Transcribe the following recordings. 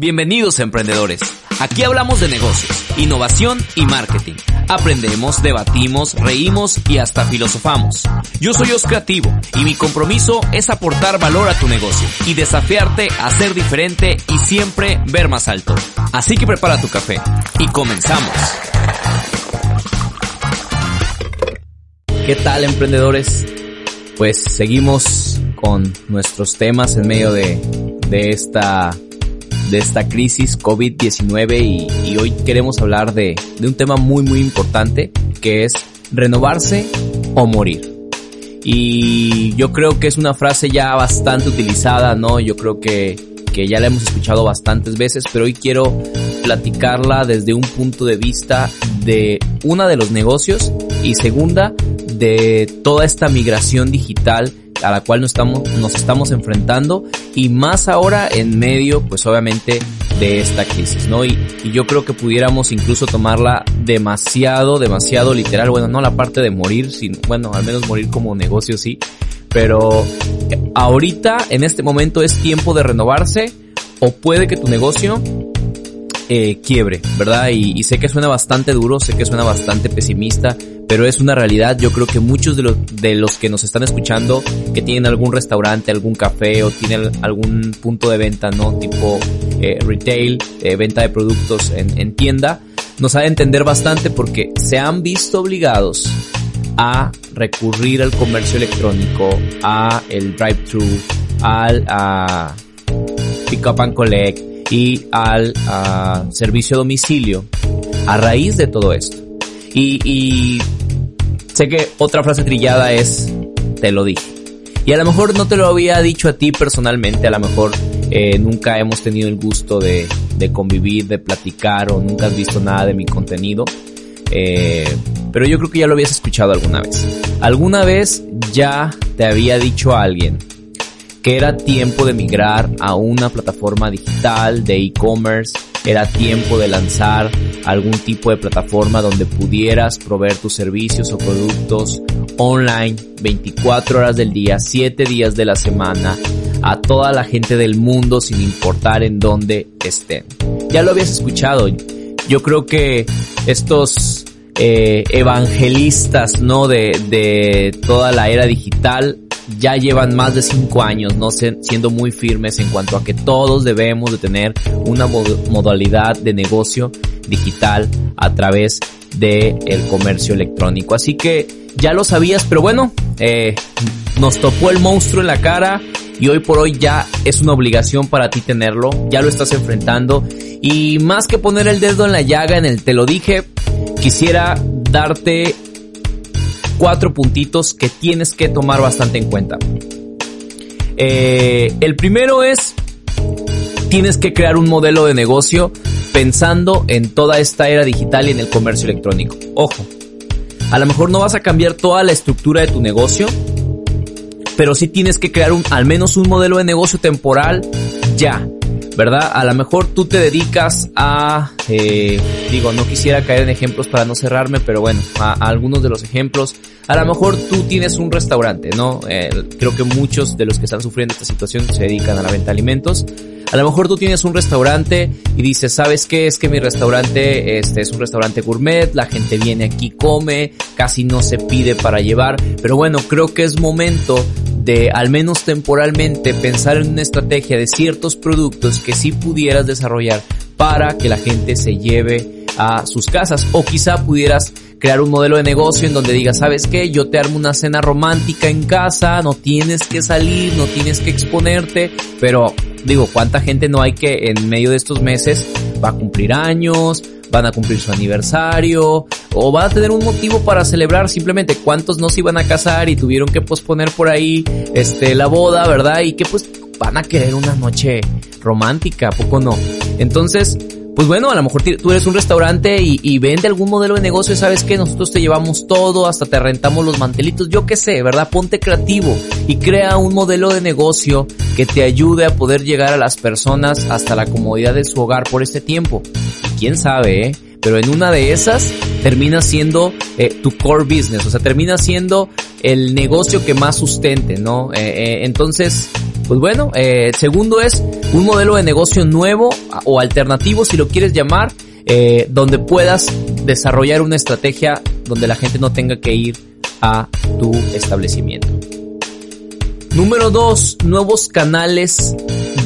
Bienvenidos emprendedores. Aquí hablamos de negocios, innovación y marketing. Aprendemos, debatimos, reímos y hasta filosofamos. Yo soy Os Creativo y mi compromiso es aportar valor a tu negocio y desafiarte a ser diferente y siempre ver más alto. Así que prepara tu café y comenzamos. ¿Qué tal emprendedores? Pues seguimos con nuestros temas en medio de, de esta de esta crisis COVID-19 y, y, hoy queremos hablar de, de un tema muy muy importante que es renovarse o morir. Y yo creo que es una frase ya bastante utilizada, ¿no? Yo creo que, que ya la hemos escuchado bastantes veces, pero hoy quiero platicarla desde un punto de vista de una de los negocios y segunda de toda esta migración digital a la cual nos estamos, nos estamos enfrentando y más ahora en medio, pues obviamente, de esta crisis, ¿no? Y, y, yo creo que pudiéramos incluso tomarla demasiado, demasiado literal, bueno, no la parte de morir, sino, bueno, al menos morir como negocio sí, pero ahorita, en este momento, es tiempo de renovarse o puede que tu negocio eh, quiebre, ¿verdad? Y, y, sé que suena bastante duro, sé que suena bastante pesimista, pero es una realidad. Yo creo que muchos de los, de los que nos están escuchando, que tienen algún restaurante, algún café o tienen algún punto de venta, ¿no? Tipo eh, retail, eh, venta de productos en, en tienda, nos ha de entender bastante porque se han visto obligados a recurrir al comercio electrónico, a el drive-thru, al a pick up and collect, y al servicio a domicilio a raíz de todo esto. Y, y sé que otra frase trillada es, te lo dije. Y a lo mejor no te lo había dicho a ti personalmente, a lo mejor eh, nunca hemos tenido el gusto de, de, convivir, de platicar o nunca has visto nada de mi contenido. Eh, pero yo creo que ya lo habías escuchado alguna vez. Alguna vez ya te había dicho a alguien que era tiempo de migrar a una plataforma digital de e-commerce, era tiempo de lanzar algún tipo de plataforma donde pudieras proveer tus servicios o productos online 24 horas del día, 7 días de la semana a toda la gente del mundo sin importar en dónde estén. Ya lo habías escuchado. Yo creo que estos eh, evangelistas, ¿no? De, de toda la era digital ya llevan más de cinco años no siendo muy firmes en cuanto a que todos debemos de tener una modalidad de negocio digital a través del el comercio electrónico. Así que ya lo sabías, pero bueno, eh, nos topó el monstruo en la cara y hoy por hoy ya es una obligación para ti tenerlo, ya lo estás enfrentando y más que poner el dedo en la llaga en el te lo dije, quisiera darte cuatro puntitos que tienes que tomar bastante en cuenta. Eh, el primero es, tienes que crear un modelo de negocio pensando en toda esta era digital y en el comercio electrónico. Ojo, a lo mejor no vas a cambiar toda la estructura de tu negocio, pero sí tienes que crear un, al menos un modelo de negocio temporal ya. ¿Verdad? A lo mejor tú te dedicas a, eh, digo, no quisiera caer en ejemplos para no cerrarme, pero bueno, a, algunos de los ejemplos. A lo mejor tú tienes un restaurante, ¿no? Eh, creo que muchos de los que están sufriendo esta situación se dedican a la venta de alimentos. A lo mejor tú tienes un restaurante y dices, ¿sabes qué? Es que mi restaurante este es un restaurante gourmet, la gente viene aquí, come, casi no se pide para llevar, pero bueno, creo que es momento de al menos temporalmente pensar en una estrategia de ciertos productos que sí pudieras desarrollar para que la gente se lleve a sus casas o quizá pudieras crear un modelo de negocio en donde digas, ¿sabes qué? Yo te armo una cena romántica en casa, no tienes que salir, no tienes que exponerte, pero digo, ¿cuánta gente no hay que en medio de estos meses va a cumplir años, van a cumplir su aniversario o van a tener un motivo para celebrar simplemente cuántos no se iban a casar y tuvieron que posponer por ahí este la boda, ¿verdad? Y que pues van a querer una noche romántica, ¿a poco no? Entonces, pues bueno, a lo mejor tú eres un restaurante y, vende algún modelo de negocio, sabes que nosotros te llevamos todo, hasta te rentamos los mantelitos, yo qué sé, ¿verdad? Ponte creativo y crea un modelo de negocio que te ayude a poder llegar a las personas hasta la comodidad de su hogar por este tiempo. Y quién sabe, ¿eh? Pero en una de esas termina siendo eh, tu core business, o sea, termina siendo el negocio que más sustente, ¿no? Eh, eh, entonces, pues bueno, segundo es un modelo de negocio nuevo o alternativo, si lo quieres llamar, donde puedas desarrollar una estrategia donde la gente no tenga que ir a tu establecimiento. Número dos, nuevos canales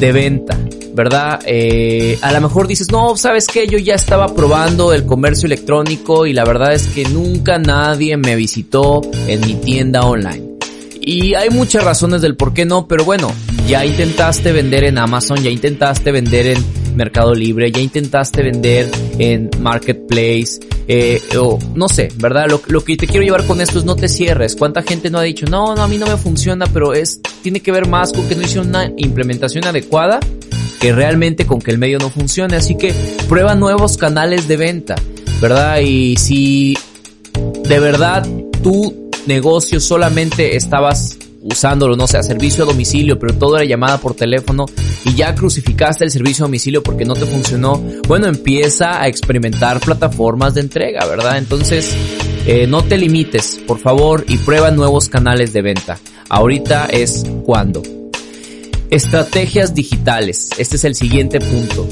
de venta. ¿Verdad? Eh, a lo mejor dices, no, ¿sabes qué? Yo ya estaba probando el comercio electrónico y la verdad es que nunca nadie me visitó en mi tienda online. Y hay muchas razones del por qué no, pero bueno, ya intentaste vender en Amazon, ya intentaste vender en Mercado Libre, ya intentaste vender en Marketplace, eh, o no sé, ¿verdad? Lo, lo, que te quiero llevar con esto es no te cierres. ¿Cuánta gente no ha dicho, no, no, a mí no me funciona, pero es, tiene que ver más con que no hicieron una implementación adecuada que realmente con que el medio no funcione. Así que prueba nuevos canales de venta, ¿verdad? Y si de verdad tú negocio solamente estabas usándolo, no sé, servicio a domicilio, pero todo era llamada por teléfono y ya crucificaste el servicio a domicilio porque no te funcionó, bueno, empieza a experimentar plataformas de entrega, ¿verdad? Entonces, eh, no te limites, por favor, y prueba nuevos canales de venta. Ahorita es cuando. Estrategias digitales. Este es el siguiente punto.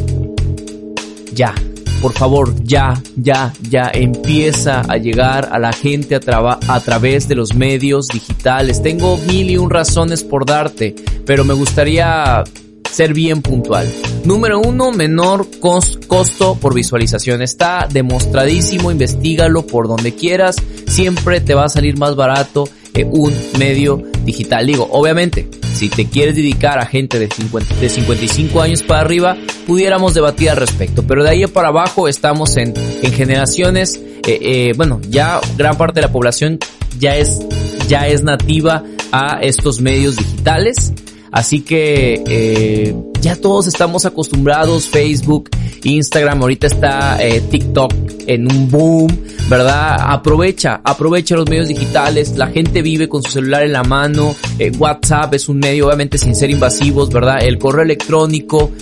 Ya, por favor, ya, ya, ya empieza a llegar a la gente a, a través de los medios digitales. Tengo mil y un razones por darte, pero me gustaría ser bien puntual. Número uno, menor costo por visualización. Está demostradísimo, investigalo por donde quieras. Siempre te va a salir más barato un medio digital. Digo, obviamente, si te quieres dedicar a gente de, 50, de 55 años para arriba, pudiéramos debatir al respecto. Pero de ahí para abajo estamos en, en generaciones, eh, eh, bueno, ya gran parte de la población ya es, ya es nativa a estos medios digitales. Así que eh, ya todos estamos acostumbrados, Facebook, Instagram, ahorita está eh, TikTok en un boom, ¿verdad? Aprovecha, aprovecha los medios digitales, la gente vive con su celular en la mano, eh, WhatsApp es un medio obviamente sin ser invasivos, ¿verdad? El correo electrónico,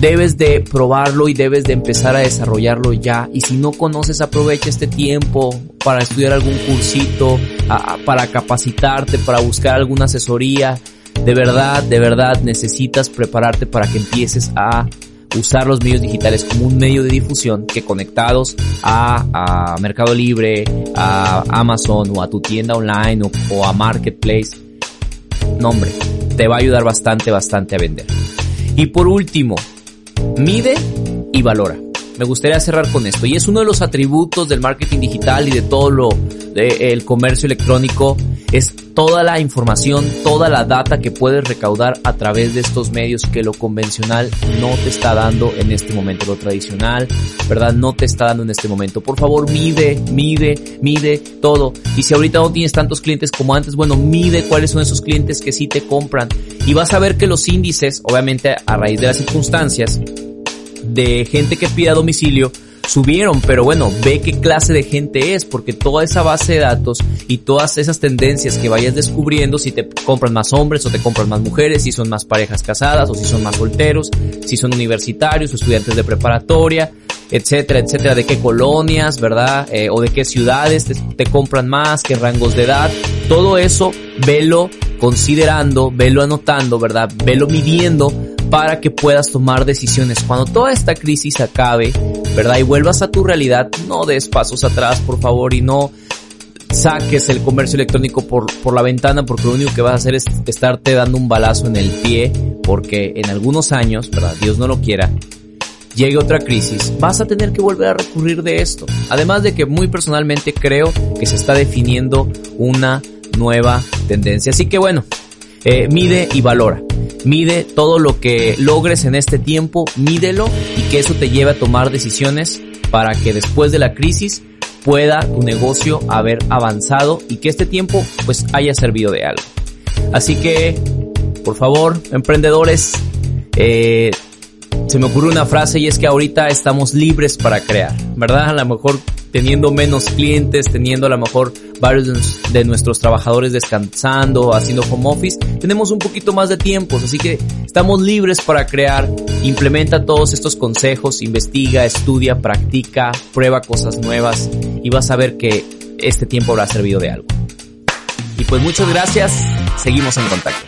debes de probarlo y debes de empezar a desarrollarlo ya. Y si no conoces, aprovecha este tiempo para estudiar algún cursito, para capacitarte, para buscar alguna asesoría de verdad, de verdad necesitas prepararte para que empieces a usar los medios digitales como un medio de difusión que conectados a, Mercado Libre, a Amazon o a tu tienda online o, a Marketplace, no hombre, te va a ayudar bastante, bastante a vender. Y por último, mide y valora. Me gustaría cerrar con esto y es uno de los atributos del marketing digital y de todo lo el comercio electrónico es toda la información, toda la data que puedes recaudar a través de estos medios que lo convencional no te está dando en este momento, lo tradicional, ¿verdad? No te está dando en este momento. Por favor, mide, mide, mide todo. Y si ahorita no tienes tantos clientes como antes, bueno, mide cuáles son esos clientes que sí te compran. Y vas a ver que los índices, obviamente a raíz de las circunstancias, de gente que pide a domicilio, subieron, pero bueno, ve qué clase de gente es, porque toda esa base de datos y todas esas tendencias que vayas descubriendo, si te compran más hombres o te compran más mujeres, si son más parejas casadas o si son más solteros, si son universitarios o estudiantes de preparatoria, etcétera, etcétera, de qué colonias, ¿verdad? Eh, o de qué ciudades te, te compran más, qué rangos de edad, todo eso, velo considerando, velo anotando, ¿verdad? Velo midiendo para que puedas tomar decisiones. Cuando toda esta crisis acabe, ¿verdad? Y vuelvas a tu realidad, no des pasos atrás, por favor, y no saques el comercio electrónico por, por la ventana porque lo único que vas a hacer es estarte dando un balazo en el pie porque en algunos años, ¿verdad? Dios no lo quiera, llegue otra crisis, vas a tener que volver a recurrir de esto. Además de que muy personalmente creo que se está definiendo una nueva tendencia. Así que bueno, eh, mide y valora. Mide todo lo que logres en este tiempo, mídelo y que eso te lleve a tomar decisiones para que después de la crisis pueda tu negocio haber avanzado y que este tiempo pues haya servido de algo. Así que, por favor, emprendedores, eh, se me ocurre una frase y es que ahorita estamos libres para crear, ¿verdad? A lo mejor teniendo menos clientes, teniendo a lo mejor varios de nuestros trabajadores descansando, haciendo home office, tenemos un poquito más de tiempo, así que estamos libres para crear, implementa todos estos consejos, investiga, estudia, practica, prueba cosas nuevas y vas a ver que este tiempo habrá servido de algo. Y pues muchas gracias, seguimos en contacto.